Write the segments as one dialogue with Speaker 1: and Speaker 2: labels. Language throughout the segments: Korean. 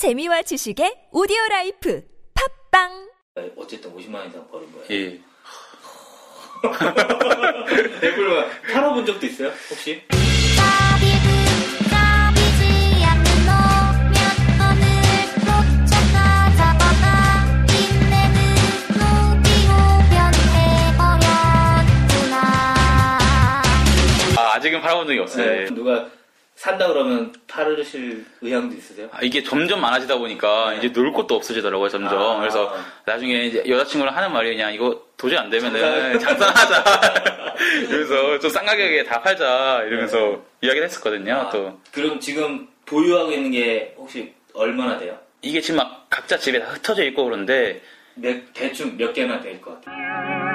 Speaker 1: 재미와 지식의 오디오 라이프 팟빵
Speaker 2: 어쨌든 50만 원 이상 벌은 거예요.
Speaker 3: 예.
Speaker 2: 대불만 팔아본 적도 있어요? 혹시?
Speaker 4: 아,
Speaker 3: 아직은 팔아본 적이 없어요. 예.
Speaker 2: 누가 산다 그러면 팔으실 의향도 있으세요?
Speaker 3: 아, 이게 점점 많아지다 보니까 이제 놀 곳도 없어지더라고요, 점점.
Speaker 2: 아.
Speaker 3: 그래서 나중에 이제 여자친구랑 하는 말이 그냥 이거 도저히 안 되면은 장사하자. 이러면서 좀 싼 가격에 다 팔자. 이러면서 이야기를 했었거든요,
Speaker 2: 아,
Speaker 3: 또.
Speaker 2: 그럼 지금 보유하고 있는 게 혹시 얼마나 돼요?
Speaker 3: 이게 지금 막 각자 집에 다 흩어져 있고 그런데
Speaker 2: 몇, 대충 몇 개나 될 것 같아요?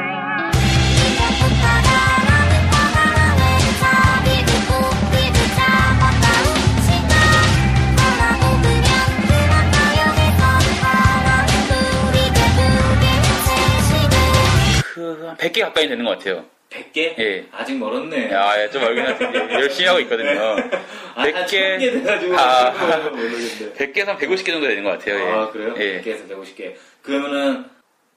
Speaker 3: 100개 가까이 되는 것 같아요.
Speaker 2: 100개?
Speaker 3: 예.
Speaker 2: 아직 멀었네.
Speaker 3: 야, 예, 좀 알긴 한데 열심히 하고 있거든요.
Speaker 2: 아, 한
Speaker 3: 100개.
Speaker 2: 1000개 돼가지고
Speaker 3: 아.
Speaker 2: 모르겠는데.
Speaker 3: 100개에서 한 150개 정도 되는 것 같아요. 예.
Speaker 2: 아, 그래요?
Speaker 3: 예.
Speaker 2: 100개에서 150개. 그러면은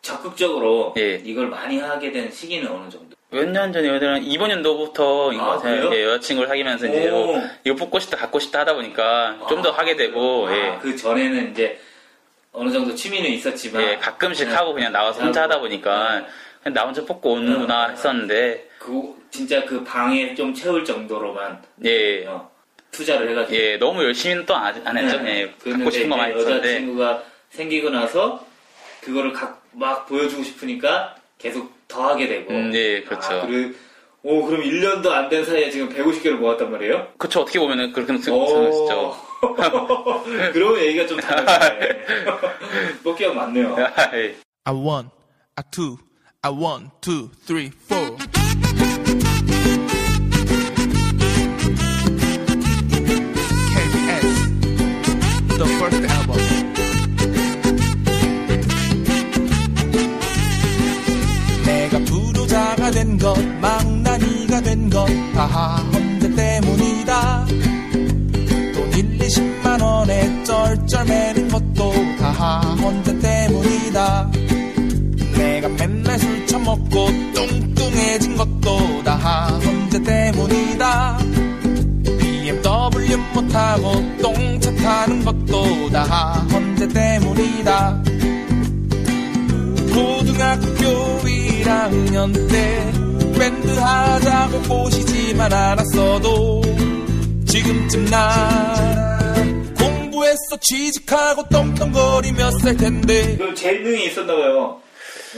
Speaker 2: 적극적으로
Speaker 3: 예.
Speaker 2: 이걸 많이 하게 된 시기는 어느 정도?
Speaker 3: 몇 년 전이면 이번 연도부터인
Speaker 2: 아,
Speaker 3: 것 같아요. 예, 여자친구를 사귀면서 이제
Speaker 2: 오.
Speaker 3: 뭐 이거 뽑고 싶다, 갖고 싶다 하다 보니까 좀더 하게 되고,
Speaker 2: 아,
Speaker 3: 예.
Speaker 2: 그 전에는 이제 어느 정도 취미는 있었지만
Speaker 3: 예, 가끔씩
Speaker 2: 네.
Speaker 3: 하고 그냥 나와서 혼자 하다 보니까 그냥 나 혼자 뽑고 오는구나
Speaker 2: 네.
Speaker 3: 했었는데,
Speaker 2: 그 진짜 그 방에 좀 채울 정도로만
Speaker 3: 예,
Speaker 2: 어, 투자를 해가지고
Speaker 3: 예, 너무 열심히는 또 안 했죠.
Speaker 2: 네.
Speaker 3: 예, 갖고 싶은 거 많이
Speaker 2: 이제
Speaker 3: 했었는데,
Speaker 2: 여자친구가 생기고 나서 그거를 각, 막 보여주고 싶으니까 계속 더 하게 되고
Speaker 3: 음, 예, 그렇죠.
Speaker 2: 아, 그래, 오 그럼 1년도 안 된 사이에 지금 150개를 모았단 말이에요?
Speaker 3: 그쵸, 어떻게 보면은 그렇게
Speaker 2: 오.
Speaker 3: 생각하시죠.
Speaker 2: 그러면 얘기가 좀 다르네 뽑기가 많네요
Speaker 3: 예.
Speaker 5: I one, I two, I one, two, three, four. KBS, the first album. 내가 부도자가 된 것, 망나니가 된 것, 다 혼자 때문이다. 돈 1, 20만 원에 쩔쩔매는 것도 다 혼자 때문이다. 처먹고 뚱뚱해진 것도 다 혼자 때문이다. BMW 못 타고 똥차 타는 것도 다 혼자 때문이다. 고등학교 1학년 때 밴드 하자고 꼬시지만 않았어도 지금쯤 난 공부해서 취직하고 떵떵거리며 살 텐데
Speaker 2: 그럼 재능이 있었나 봐요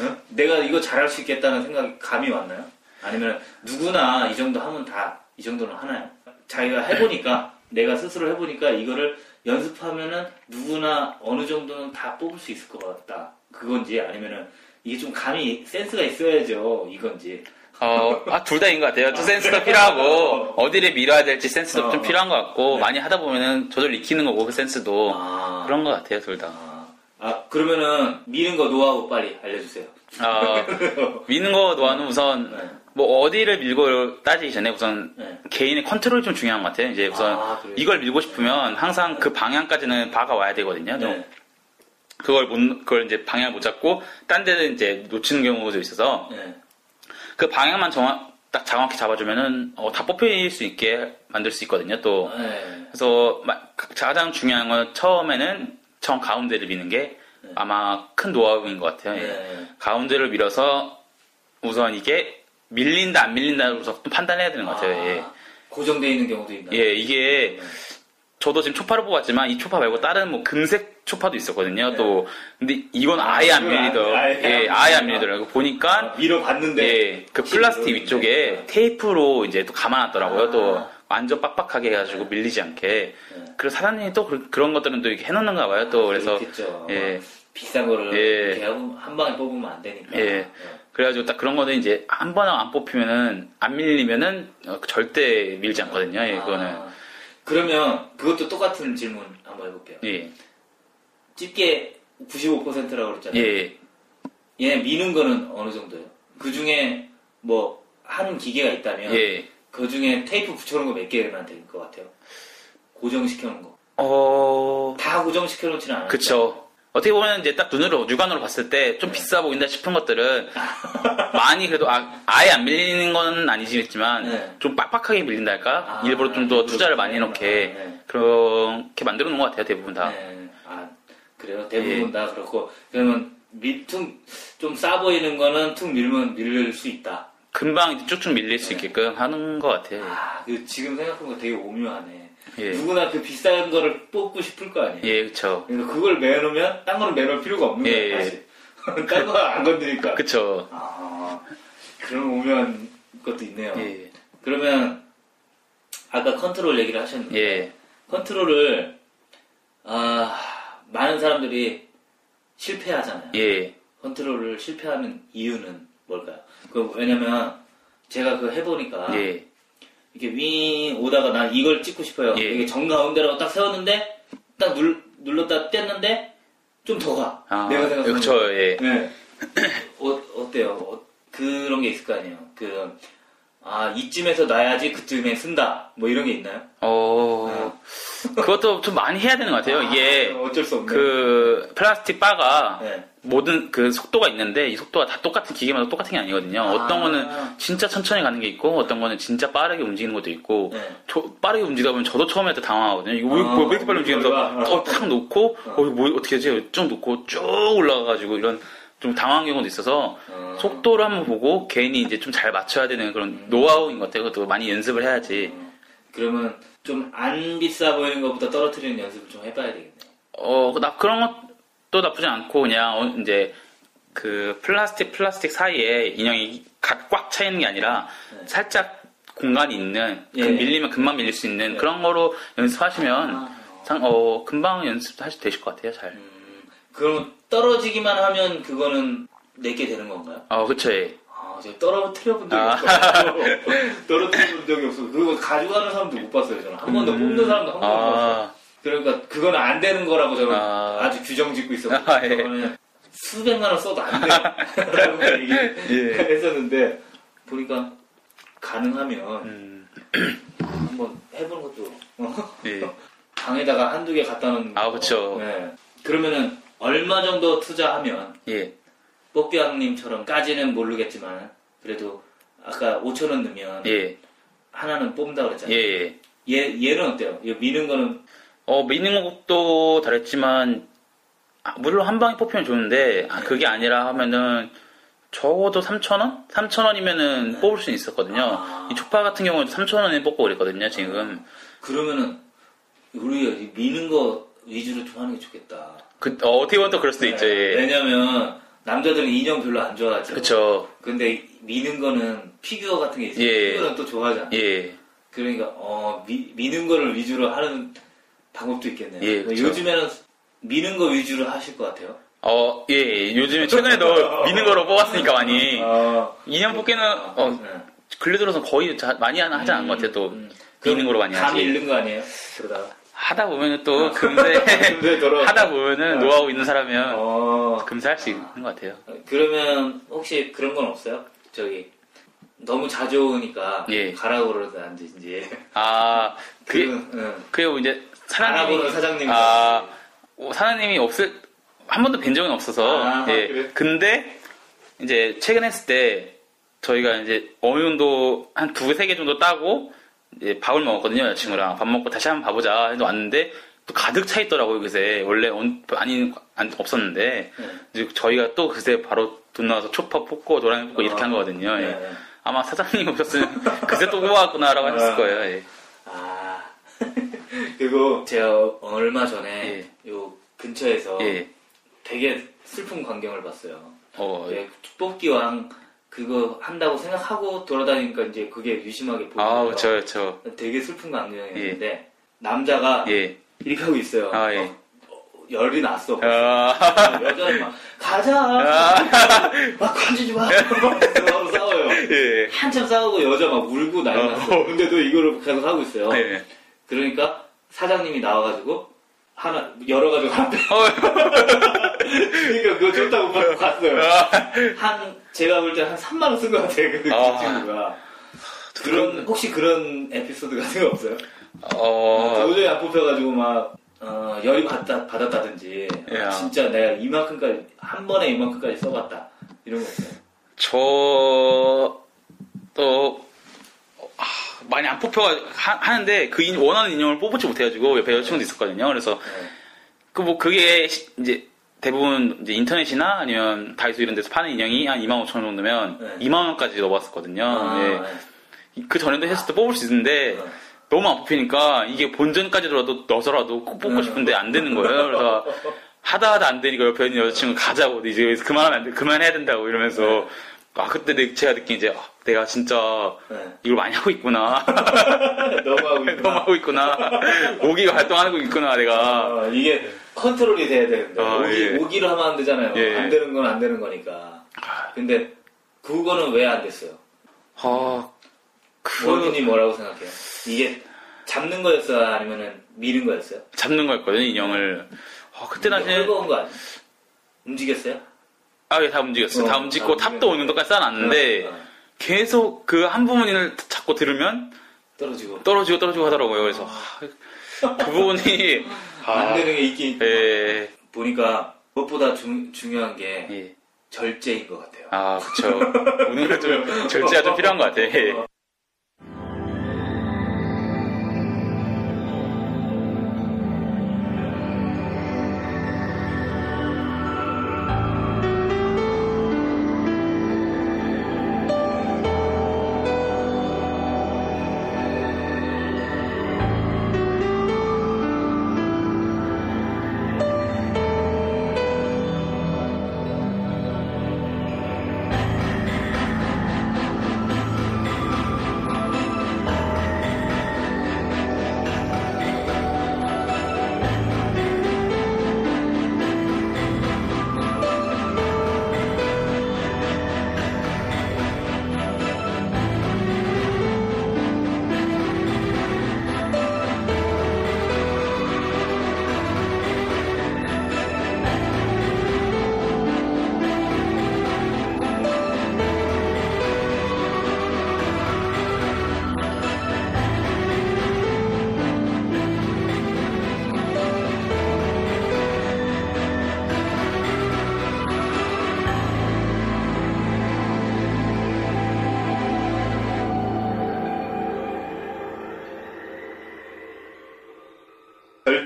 Speaker 2: 응? 내가 이거 잘할 수 있겠다는 생각이 감이 왔나요? 아니면 누구나 이 정도 하면 다 이 정도는 하나요? 자기가 해보니까 내가 스스로 해보니까 이거를 연습하면은 누구나 어느 정도는 다 뽑을 수 있을 것 같다 그건지 아니면은 이게 좀 감이 센스가 있어야죠 이건지
Speaker 3: 어, 아, 둘 다인 것 같아요. 또 센스도 필요하고, 어디를 밀어야 될지 센스도
Speaker 2: 어.
Speaker 3: 좀 필요한 것 같고,
Speaker 2: 네.
Speaker 3: 많이 하다 보면은 저절로 익히는 거고, 그 센스도.
Speaker 2: 아.
Speaker 3: 그런 것 같아요, 둘 다.
Speaker 2: 아, 아, 그러면은 미는 거 노하우 빨리 알려주세요
Speaker 3: 어, 미는 거 노하우는 우선,
Speaker 2: 네.
Speaker 3: 뭐, 어디를 밀고 따지기 전에 우선,
Speaker 2: 네.
Speaker 3: 개인의 컨트롤이 좀 중요한 것 같아요. 이제 우선,
Speaker 2: 아?
Speaker 3: 이걸 밀고 싶으면 항상 그 방향까지는 봐가 와야 되거든요.
Speaker 2: 네.
Speaker 3: 그걸 못, 그걸 이제 방향을 못 잡고, 딴 데는 이제 놓치는 경우도 있어서,
Speaker 2: 네.
Speaker 3: 그 방향만 정확, 딱 정확히 잡아주면은, 어, 다 뽑힐 수 있게 만들 수 있거든요, 또.
Speaker 2: 네.
Speaker 3: 그래서 마- 가장 중요한 건 처음에는 정 가운데를 미는 게 아마 큰 노하우인 것 같아요. 예.
Speaker 2: 네.
Speaker 3: 가운데를 밀어서 우선 이게 밀린다 안 밀린다로서 또 판단해야 되는 것 같아요. 예.
Speaker 2: 아, 고정되어 있는 경우도 있나요?
Speaker 3: 예, 이게 저도 지금 초파를 뽑았지만 이 초파 말고 다른 뭐 금색 초파도 있었거든요.
Speaker 2: 네.
Speaker 3: 또 근데 이건 아예 안 밀리더라고요.
Speaker 2: 아예
Speaker 3: 예,
Speaker 2: 안
Speaker 3: 아예 안
Speaker 2: 밀리나?
Speaker 3: 밀리더라고요. 보니까
Speaker 2: 아, 밀어봤는데
Speaker 3: 예, 그 플라스틱. 위쪽에 테이프로 이제 또 감아놨더라고요.
Speaker 2: 아.
Speaker 3: 또 완전 빡빡하게 해가지고 밀리지 않게.
Speaker 2: 네.
Speaker 3: 그래서 사장님이 또 그, 런 것들은 또 이렇게 해놓는가 봐요. 또 그래서
Speaker 2: 그렇겠죠.
Speaker 3: 예,
Speaker 2: 비싼 거를
Speaker 3: 예.
Speaker 2: 이렇게 하고 한 방에 뽑으면 안 되니까.
Speaker 3: 예.
Speaker 2: 네.
Speaker 3: 그래가지고 딱 그런 거는 이제 한 번 안 뽑히면은 안 밀리면은 어, 절대 밀지 않거든요. 예, 그거는
Speaker 2: 아, 그러면 그것도 똑같은 질문 한번 해볼게요.
Speaker 3: 예,
Speaker 2: 집게 95%라고 그랬잖아요.
Speaker 3: 예,
Speaker 2: 얘 미는 거는 어느 정도예요? 그 중에 뭐 하는 기계가 있다면
Speaker 3: 예.
Speaker 2: 그 중에 테이프 붙여놓은 거 몇 개나 될것 같아요? 고정시켜놓은 거.
Speaker 3: 어,
Speaker 2: 다 고정시켜 놓지는 않아요.
Speaker 3: 그쵸. 어떻게 보면 이제 딱 눈으로, 육안으로 봤을 때 좀 비싸 보인다 싶은 것들은 많이 그래도 아, 예안 밀리는 건 아니지만
Speaker 2: 네.
Speaker 3: 좀 빡빡하게 밀린다 할까?
Speaker 2: 아,
Speaker 3: 일부러 좀 더 투자를 많이
Speaker 2: 좀
Speaker 3: 해놓게
Speaker 2: 네.
Speaker 3: 그렇게 만들어 놓은 것 같아요, 대부분 다.
Speaker 2: 네. 아, 그래요? 대부분
Speaker 3: 예.
Speaker 2: 다 그렇고. 그러면 밑퉁좀 싸 보이는 거는 툭 밀면 밀릴 수 있다.
Speaker 3: 금방 쭉쭉 밀릴 수 있게끔 하는 것 같아요.
Speaker 2: 아, 그 지금 생각해보면 되게 오묘하네.
Speaker 3: 예.
Speaker 2: 누구나 그 비싼 거를 뽑고 싶을 거 아니에요?
Speaker 3: 예, 그쵸.
Speaker 2: 그러니까 그걸 매놓으면 딴 거는 매놓을 필요가 없는
Speaker 3: 예,
Speaker 2: 거야,
Speaker 3: 예.
Speaker 2: 사실. 딴 거 안 건드리니까.
Speaker 3: 그쵸.
Speaker 2: 아, 그런 오묘한 것도 있네요.
Speaker 3: 예.
Speaker 2: 그러면 아까 컨트롤 얘기를 하셨는데
Speaker 3: 예.
Speaker 2: 컨트롤을 아, 많은 사람들이 실패하잖아요.
Speaker 3: 예.
Speaker 2: 컨트롤을 실패하는 이유는 뭘까요? 그 왜냐면 제가 그 해보니까
Speaker 3: 예.
Speaker 2: 이렇게 윙 오다가 난 이걸 찍고 싶어요.
Speaker 3: 예.
Speaker 2: 이게 정 가운데라고 딱 세웠는데 딱 눌, 눌렀다 뗐는데 좀 더 가.
Speaker 3: 아,
Speaker 2: 내가 생각하는
Speaker 3: 그쵸, 예.
Speaker 2: 네. 어, 어때요? 어, 그런 게 있을 거 아니에요. 그, 아, 이쯤에서 놔야지 그쯤에 쓴다. 뭐 이런 게 있나요?
Speaker 3: 어, 그것도 좀 많이 해야 되는 것 같아요. 이게,
Speaker 2: 아, 어쩔 수 없네.
Speaker 3: 그, 플라스틱 바가,
Speaker 2: 네.
Speaker 3: 모든 그 속도가 있는데, 이 속도가 다 똑같은, 기계마다 똑같은 게 아니거든요. 어떤
Speaker 2: 아.
Speaker 3: 거는 진짜 천천히 가는 게 있고, 어떤 거는 진짜 빠르게 움직이는 것도 있고,
Speaker 2: 네.
Speaker 3: 저- 빠르게 움직이다 보면 저도 처음에 할때 당황하거든요. 이거 왜,
Speaker 2: 아,
Speaker 3: 왜 이렇게 빨리 움직이면서,
Speaker 2: 아.
Speaker 3: 어, 탁 놓고, 어, 이거 뭐, 어떻게 하지? 쭉 놓고, 쭉 올라가가지고, 이런, 좀 당황한 경우도 있어서,
Speaker 2: 어.
Speaker 3: 속도를 한번 보고, 괜히 이제 좀 잘 맞춰야 되는 그런 노하우인 것 같아요. 그것도 많이 연습을 해야지.
Speaker 2: 그러면 좀 안 비싸 보이는 것보다 떨어뜨리는 연습을 좀 해봐야 되겠네.
Speaker 3: 어, 나 그런 것도 나쁘지 않고 그냥 어, 이제 그 플라스틱 플라스틱 사이에 인형이 각꽉차 있는 게 아니라
Speaker 2: 네.
Speaker 3: 살짝 공간이 있는 그
Speaker 2: 예.
Speaker 3: 밀리면 금방 밀릴 수 있는
Speaker 2: 네.
Speaker 3: 그런 거로 연습하시면
Speaker 2: 아.
Speaker 3: 상, 어, 금방 연습하실 되실 것 같아요, 잘.
Speaker 2: 음, 그럼 떨어지기만 하면 그거는 내게 되는 건가요?
Speaker 3: 어, 그쵸, 예.
Speaker 2: 아, 제가 떨어뜨려 본 적이
Speaker 3: 아.
Speaker 2: 없어요. 떨어뜨려 본 적이 없어서 그거 가져가는 사람도 못 봤어요, 저는. 한 번도 뽑는 사람도 한 번도 못 봤어요.
Speaker 3: 아,
Speaker 2: 그러니까 그거는 안 되는 거라고 저는
Speaker 3: 아.
Speaker 2: 아. 주 규정 짓고 있었거든요.
Speaker 3: 아, 예.
Speaker 2: 수백만 원 써도 안 돼. 라고
Speaker 3: 예.
Speaker 2: 얘기했었는데 보니까 가능하면
Speaker 3: 음,
Speaker 2: 한번 해보는 것도 어?
Speaker 3: 예.
Speaker 2: 방에다가 한두 개 갖다 놓는
Speaker 3: 아,
Speaker 2: 거.
Speaker 3: 그쵸.
Speaker 2: 네. 그러면은 얼마 정도 투자하면
Speaker 3: 예.
Speaker 2: 뽀삐왕님처럼까지는 모르겠지만 그래도 아까 5천 원 넣으면
Speaker 3: 예.
Speaker 2: 하나는 뽑는다
Speaker 3: 예.
Speaker 2: 그랬잖아요.
Speaker 3: 예.
Speaker 2: 얘 얘는 어때요? 이거 미는 거는
Speaker 3: 어, 미는 것도 다르지만, 아, 물론 한 방에 뽑히면 좋은데, 아, 그게 아니라 하면은, 적어도 3,000원? 3,000원이면은 뽑을 수 있었거든요.
Speaker 2: 아.
Speaker 3: 이 촉파 같은 경우는 3,000원에 뽑고 그랬거든요, 지금.
Speaker 2: 그러면은 우리 미는 거 위주로 좀 하는 게 좋겠다.
Speaker 3: 그, 어, 떻게 보면 또 그럴 수도 있죠,
Speaker 2: 네.
Speaker 3: 예.
Speaker 2: 왜냐면 남자들은 인형 별로 안 좋아하죠.
Speaker 3: 그쵸.
Speaker 2: 근데 미는 거는 피규어 같은 게 있어요.
Speaker 3: 예.
Speaker 2: 피규어는 또 좋아하잖아.
Speaker 3: 예.
Speaker 2: 그러니까 어 미, 미는 거를 위주로 하는 방법도 있겠네요.
Speaker 3: 예, 그쵸.
Speaker 2: 요즘에는 미는 거 위주로 하실 것 같아요.
Speaker 3: 어, 예, 예. 요즘에 최근에도 미는 거로 뽑았으니까 많이.
Speaker 2: 아,
Speaker 3: 인형 뽑기는, 어,
Speaker 2: 네.
Speaker 3: 근래 들어서 거의 자- 많이 하지 않은 것 같아요, 또.
Speaker 2: 음.
Speaker 3: 미는 거로 많이
Speaker 2: 감
Speaker 3: 하지.
Speaker 2: 잃는 거 아니에요? 그러다가.
Speaker 3: 하다 보면은 또 금세,
Speaker 2: 금세.
Speaker 3: 하다 보면은 노하우 있는 사람이면
Speaker 2: 어,
Speaker 3: 금세 할 수 있는 것 같아요.
Speaker 2: 그러면 혹시 그런 건 없어요? 저기 너무 자주 오니까
Speaker 3: 예.
Speaker 2: 가라고 그러든지
Speaker 3: 아,
Speaker 2: 그,
Speaker 3: 그게,
Speaker 2: 응.
Speaker 3: 그리고 이제 사장님이
Speaker 2: 사장님이
Speaker 3: 아 어, 사장님이 없을 한 번도 뵌 적은 없어서
Speaker 2: 아,
Speaker 3: 예.
Speaker 2: 그래?
Speaker 3: 근데 이제 최근 했을 때 저희가 이제 어느 정도 한 두 세 개 정도 따고 이제 밥을 먹었거든요 여자친구랑 밥 먹고 다시 한번 봐보자 해서 왔는데 또 가득 차 있더라고요 그새 원래 언- 많이 안- 없었는데
Speaker 2: 네.
Speaker 3: 저희가 또 그새 바로 돈 나와서 초파 뽑고 노랑이 뽑고 이렇게
Speaker 2: 아,
Speaker 3: 한 거거든요 예.
Speaker 2: 네.
Speaker 3: 아마 사장님 오셨으면 그새 또 뽑아왔구나라고 했을
Speaker 2: 아.
Speaker 3: 거예요 예.
Speaker 2: 아 그리고 제가 얼마 전에 요 근처에서
Speaker 3: 예.
Speaker 2: 되게 슬픈 광경을 봤어요.
Speaker 3: 어,
Speaker 2: 네, 뽑기왕 그거 한다고 생각하고 돌아다니니까 이제 그게 유심하게 보여요.
Speaker 3: 아, 그쵸, 그쵸.
Speaker 2: 되게 슬픈 광경이었는데 남자가
Speaker 3: 예.
Speaker 2: 이렇게 하고 있어요.
Speaker 3: 아, 예.
Speaker 2: 어, 어, 열이 났어.
Speaker 3: 아,
Speaker 2: 여자는 막 가자. 막 건지지 마. 서로 싸워요.
Speaker 3: 예.
Speaker 2: 한참 싸우고 여자 막 울고 난리
Speaker 3: 어.
Speaker 2: 났어. 근데도 이거를 계속 하고 있어요.
Speaker 3: 예.
Speaker 2: 그러니까 사장님이 나와가지고 하나 열어가지고 하나 빼. 그러니까 그거 좋다고 막 갔어요. 한 제가 볼 때 한 3만 원 쓴 것 같아요. 그
Speaker 3: 아.
Speaker 2: 친구가. 그런 혹시 그런 에피소드 같은 거 없어요?
Speaker 3: 어,
Speaker 2: 도저히 안 뽑혀가지고 막 어, 열이 받다, 받았다든지 아,
Speaker 3: 야.
Speaker 2: 진짜 내가 이만큼까지 한 번에 이만큼까지 써봤다 이런 거 없어요.
Speaker 3: 저도 아, 많이 안 뽑혀 하, 는데 그 인- 원하는 인형을 뽑지 못해가지고 옆에 여자친구도 있었거든요. 그래서
Speaker 2: 네.
Speaker 3: 그뭐 그게 시- 이제 대부분 이제 인터넷이나 아니면 다이소 이런 데서 파는 인형이 한 2만 5천 원 정도면
Speaker 2: 네.
Speaker 3: 2만 원까지 넣어봤었거든요.
Speaker 2: 아,
Speaker 3: 예.
Speaker 2: 네.
Speaker 3: 그 전에도 했을 때 뽑을 수 있는데
Speaker 2: 네.
Speaker 3: 너무 안 뽑히니까 이게 본전까지라도 넣어서라도 꼭 뽑고
Speaker 2: 음.
Speaker 3: 싶은데 안 되는 거예요. 그래서 하다 하다 안 되니까 옆에 있는 여자친구 가자고 이제 여기서 그만하면 안 돼, 그만해야 된다고 이러면서 아 그때 내- 제가 느낀 이제 아, 내가 진짜
Speaker 2: 네.
Speaker 3: 이걸 많이 하고 있구나
Speaker 2: 너무 하고 있구나.
Speaker 3: 너무 하고 있구나 오기가 활동하고 있구나 내가
Speaker 2: 어, 이게 컨트롤이 돼야 되는데
Speaker 3: 아,
Speaker 2: 오기,
Speaker 3: 예.
Speaker 2: 오기를 하면 안 되잖아요.
Speaker 3: 예.
Speaker 2: 안 되는 건 안 되는 거니까. 근데 그거는 왜 안 됐어요?
Speaker 3: 아 그,
Speaker 2: 원인이 뭐라고 생각해요? 이게 잡는 거였어요? 아니면은 미는 거였어요?
Speaker 3: 잡는 거였거든요 인형을 아, 그때 당시에
Speaker 2: 헐거운 거 아니에요? 움직였어요?
Speaker 3: 아, 예, 다 움직였어요.
Speaker 2: 어, 다다
Speaker 3: 움직고
Speaker 2: 움직였네.
Speaker 3: 탑도 어느 정도까지 쌓아놨는데
Speaker 2: 어, 어.
Speaker 3: 계속 그 한 부분을 잡고 들으면
Speaker 2: 떨어지고
Speaker 3: 떨어지고 떨어지고 하더라고요. 그래서 아, 그 부분이
Speaker 2: 안 되는 게 있긴 있고
Speaker 3: 예,
Speaker 2: 보니까 무엇보다 중, 중요한 게
Speaker 3: 예.
Speaker 2: 절제인 것 같아요.
Speaker 3: 아, 그쵸. 오늘은 좀 절제가 좀 필요한 것 같아.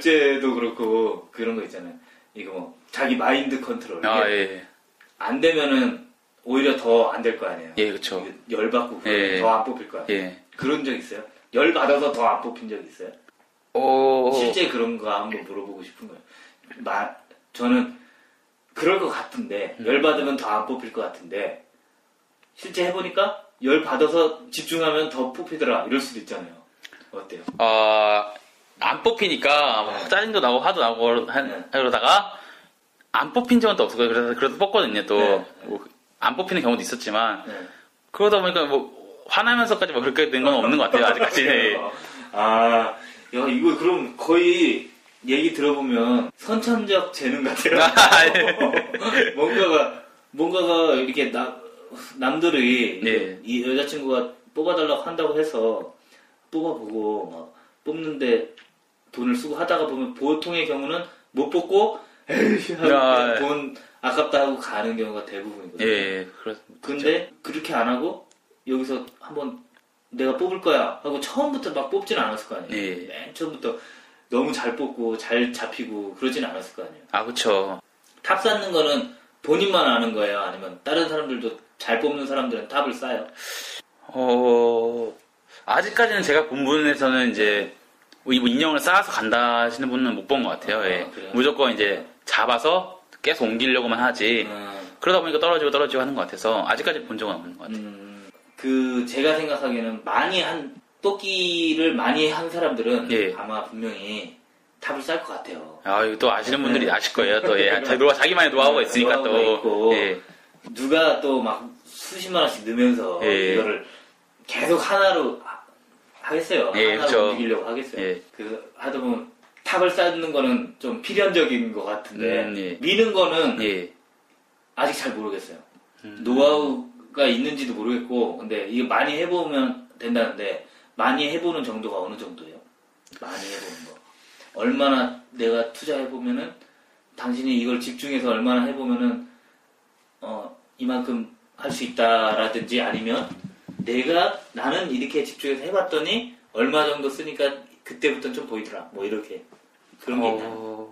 Speaker 3: 예.
Speaker 2: 절제도 그렇고 그런 거 있잖아요. 이거 뭐 자기 마인드 컨트롤.
Speaker 3: 아,
Speaker 2: 이게
Speaker 3: 예.
Speaker 2: 안 되면은 오히려 더 안 될 거 아니에요.
Speaker 3: 예, 그쵸.
Speaker 2: 열 받고
Speaker 3: 예.
Speaker 2: 더안 뽑힐 거 아니에요.
Speaker 3: 예.
Speaker 2: 그런 적 있어요? 열 받아서 더 안 뽑힌 적 있어요?
Speaker 3: 오,
Speaker 2: 실제 그런가 한번 물어보고 싶은 거예요. 마, 저는 그럴 것 같은데
Speaker 3: 음.
Speaker 2: 열 받으면 더 안 뽑힐 것 같은데 실제 해보니까 열 받아서 집중하면 더 뽑히더라 이럴 수도 있잖아요. 어때요?
Speaker 3: 아, 안 뽑히니까 막 짜증도 나고 화도 나고 한-
Speaker 2: 네.
Speaker 3: 그러다가 안 뽑힌 적은 또 없었고요. 그래서 그래도 뽑거든요. 또
Speaker 2: 네.
Speaker 3: 뭐, 안 뽑히는 경우도 있었지만
Speaker 2: 네.
Speaker 3: 그러다 보니까 뭐 화나면서까지 뭐 그렇게 된 건 없는 것 같아요. 아직까지. 예.
Speaker 2: 아, 야 이거 그럼 거의 얘기 들어보면 선천적 재능 같아요.
Speaker 3: 아, 예.
Speaker 2: 뭔가가 뭔가가 이렇게 나, 남들이
Speaker 3: 네.
Speaker 2: 이 여자친구가 뽑아달라고 한다고 해서 뽑아보고 막 뽑는데 돈을 쓰고 하다가 보면 보통의 경우는 못 뽑고 에이
Speaker 3: 아,
Speaker 2: 그냥 돈 아깝다 하고 가는 경우가 대부분이거든요.
Speaker 3: 예, 그렇,
Speaker 2: 근데 그렇게 안 하고 여기서 한번 내가 뽑을 거야 하고 처음부터 막 뽑지는 않았을 거 아니에요.
Speaker 3: 예.
Speaker 2: 맨 처음부터 너무 잘 뽑고 잘 잡히고 그러진 않았을 거 아니에요.
Speaker 3: 아, 그쵸.
Speaker 2: 탑 쌓는 거는 본인만 아는 거예요? 아니면 다른 사람들도 잘 뽑는 사람들은 탑을 쌓아요?
Speaker 3: 어, 아직까지는 제가 본 분에서는 이제 인형을 쌓아서 간다 하시는 분은 못 본 것 같아요.
Speaker 2: 아,
Speaker 3: 예. 무조건 이제 잡아서 계속 옮기려고만 하지.
Speaker 2: 음,
Speaker 3: 그러다 보니까 떨어지고 떨어지고 하는 것 같아서 아직까지 본 적은 없는 것 같아요.
Speaker 2: 음, 그 제가 생각하기에는 많이 한 뽑기를 많이 한 사람들은
Speaker 3: 예.
Speaker 2: 아마 분명히 탑을 쌓을 것 같아요.
Speaker 3: 아, 이거 또 아시는 분들이
Speaker 2: 네.
Speaker 3: 아실 거예요. 또, 예. 자, 노하, 자기만의 노하우가 있으니까
Speaker 2: 노하우가
Speaker 3: 또.
Speaker 2: 있고.
Speaker 3: 예.
Speaker 2: 누가 또 막 수십만 원씩 넣으면서
Speaker 3: 예.
Speaker 2: 이거를 계속 하나로 하- 하겠어요.
Speaker 3: 예,
Speaker 2: 하나로
Speaker 3: 그쵸.
Speaker 2: 움직이려고 하겠어요.
Speaker 3: 예.
Speaker 2: 그 하다 보면 탑을 쌓는 거는 좀 필연적인 것 같은데
Speaker 3: 음, 예.
Speaker 2: 미는 거는
Speaker 3: 예.
Speaker 2: 아직 잘 모르겠어요.
Speaker 3: 음.
Speaker 2: 노하우가 있는지도 모르겠고 근데 이거 많이 해보면 된다는데 많이 해보는 정도가 어느 정도예요? 많이 해보는 거 얼마나 내가 투자해보면은 당신이 이걸 집중해서 얼마나 해보면은 어 이만큼 할 수 있다라든지 아니면 내가 나는 이렇게 집중해서 해봤더니 얼마 정도 쓰니까 그때부터 좀 보이더라. 뭐 이렇게. 그런 게 있나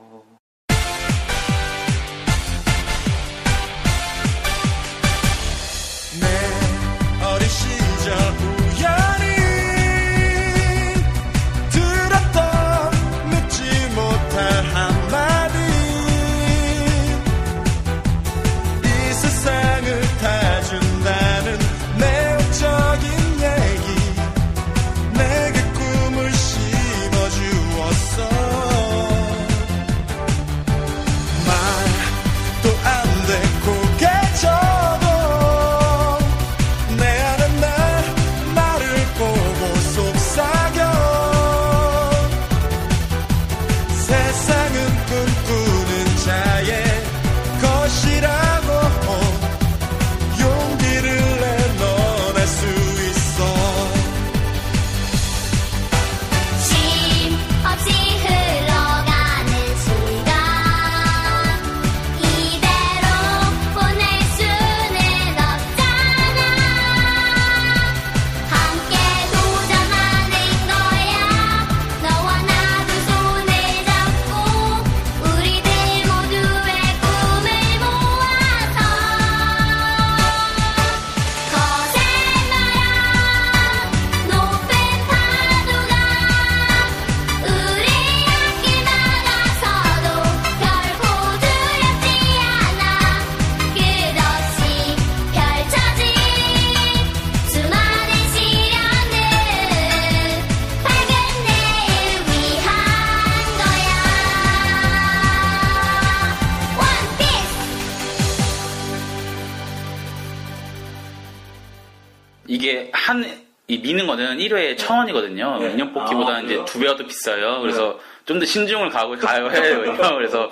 Speaker 5: 한, 이
Speaker 3: 미는 거는 1회에 천 원이거든요.
Speaker 2: 네.
Speaker 3: 인형 뽑기보다
Speaker 2: 아,
Speaker 3: 이제? 두 배가 더 비싸요. 그래서 좀 더 신중을 가고 가요 해요. 그래서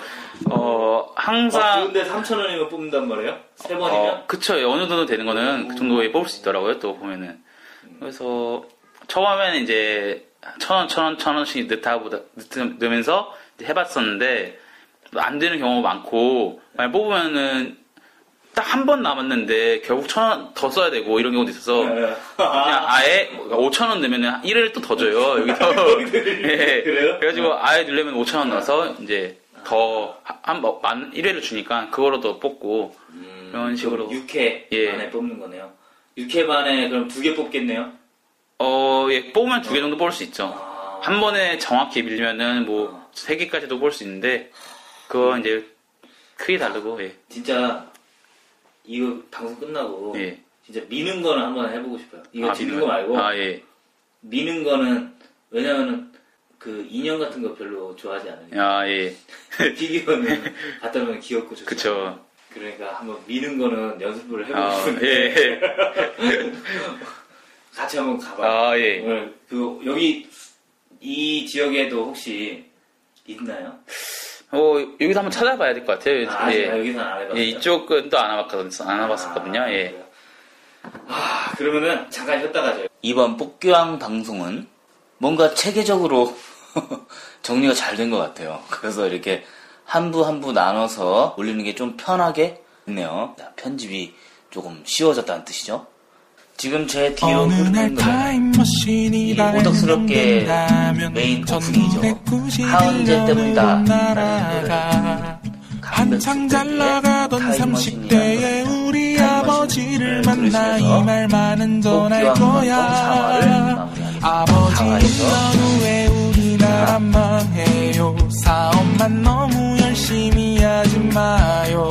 Speaker 3: 어
Speaker 2: 아,
Speaker 3: 항상
Speaker 2: 근데 3천 원이면 뽑는단 말이에요? 세 번이면?
Speaker 3: 어, 그쵸. 어느 정도 되는 거는 그 정도에 뽑을 수 있더라고요. 또 보면은. 그래서 처음에는 이제 천 원, 천 원, 천 원씩 넣다 보다 넣으면서 해봤었는데 안 되는 경우가 많고 만약 뽑으면은 딱 한 번 남았는데 결국 천 원 더 써야 되고 이런 경우도 있어서
Speaker 2: 네.
Speaker 3: 그냥 아예 5천 원 넣으면 1회를 또더 줘요. 여기서. 예.
Speaker 2: 그래요?
Speaker 3: 그래가지고 아예 넣으면 5천 원 넣어서 이제 더한 번, 만 1회를 주니까 그거로도 뽑고 이런 식으로.
Speaker 2: 6회
Speaker 3: 예.
Speaker 2: 만에 뽑는 거네요. 6회 반에 그럼 두 개 뽑겠네요?
Speaker 3: 어, 예, 뽑으면 두 개 정도 뽑을 수 있죠.
Speaker 2: 아.
Speaker 3: 한 번에 정확히 밀면은 뭐, 세 개까지도 뽑을 수 있는데, 그거 이제 크게 다르고, 예.
Speaker 2: 진짜 이거 방송 끝나고
Speaker 3: 예.
Speaker 2: 진짜 미는 거는 한번 해보고 싶어요. 이거
Speaker 3: 아, 미는
Speaker 2: 거 말고
Speaker 3: 아, 예.
Speaker 2: 미는 거는 왜냐면은 그 인형 같은 거 별로 좋아하지 않으니까
Speaker 3: 아, 예.
Speaker 2: 피규어는 갖다 놓으면 귀엽고 좋죠.
Speaker 3: 그쵸.
Speaker 2: 그러니까 한번 미는 거는 연습을 해보고
Speaker 3: 아,
Speaker 2: 싶은데
Speaker 3: 예, 예.
Speaker 2: 같이 한번 가봐.
Speaker 3: 아, 예.
Speaker 2: 오늘 그 여기 이 지역에도 혹시 있나요?
Speaker 3: 어, 여기서 한번 찾아봐야 될 것 같아요.
Speaker 2: 아,
Speaker 3: 예.
Speaker 2: 여기서는 안 해봤어요.
Speaker 3: 예, 이쪽은 또안 와봤거든요. 안 와봤었거든요.
Speaker 2: 아,
Speaker 3: 예.
Speaker 2: 아, 그러면은 잠깐 쉬었다 가 죠. 이번 뽑기왕 방송은 뭔가 체계적으로 정리가 잘 된 것 같아요. 그래서 이렇게 한 부 한 부 나눠서 올리는 게 좀 편하게 있네요. 자, 편집이 조금 쉬워졌다는 뜻이죠. 지금 제 뒤로 흐르는
Speaker 5: 이
Speaker 2: 오덕스럽게 메인 오프닝이죠. 하은재 때문이다 라는 노래.
Speaker 5: 한창 잘 나가던 30대의 우리 아버지를 만나 이말 많은 전할 거야. 아버지는 전후에 우리나라 망해요. 사업만 너무 열심히 하지 마요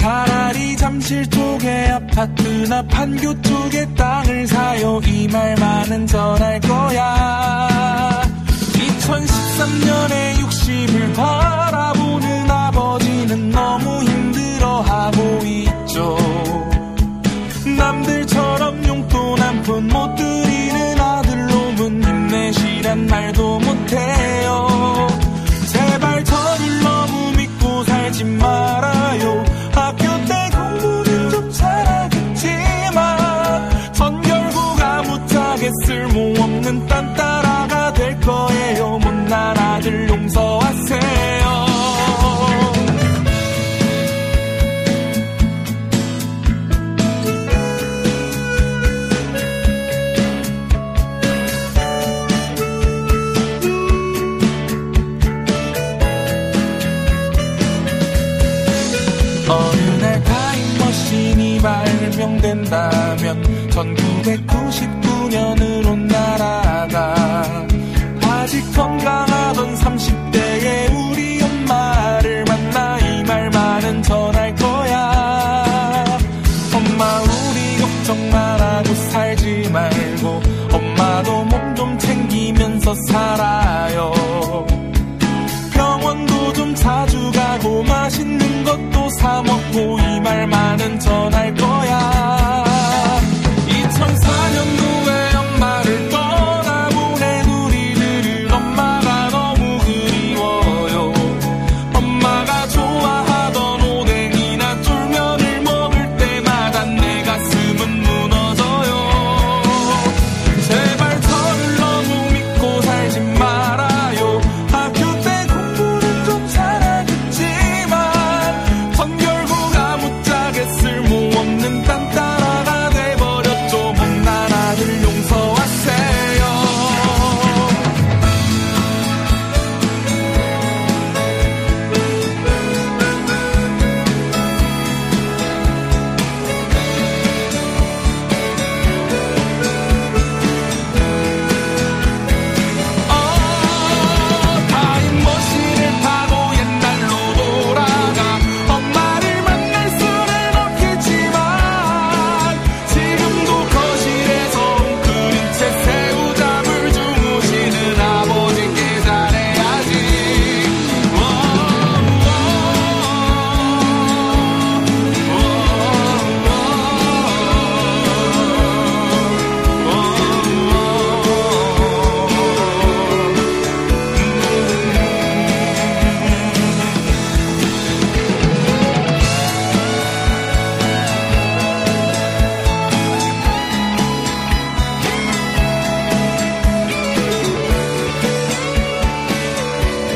Speaker 5: 차라리 잠실 쪽에 아파트나 판교 쪽에 땅을 사요. 이말 많은 전할 거야. 2013년에 60을 바라보는 아버지는 너무 힘들어하고 있죠. 남들처럼 용돈 한 푼 못 드리는 아들 놈은 힘내시란 말도 못해 어느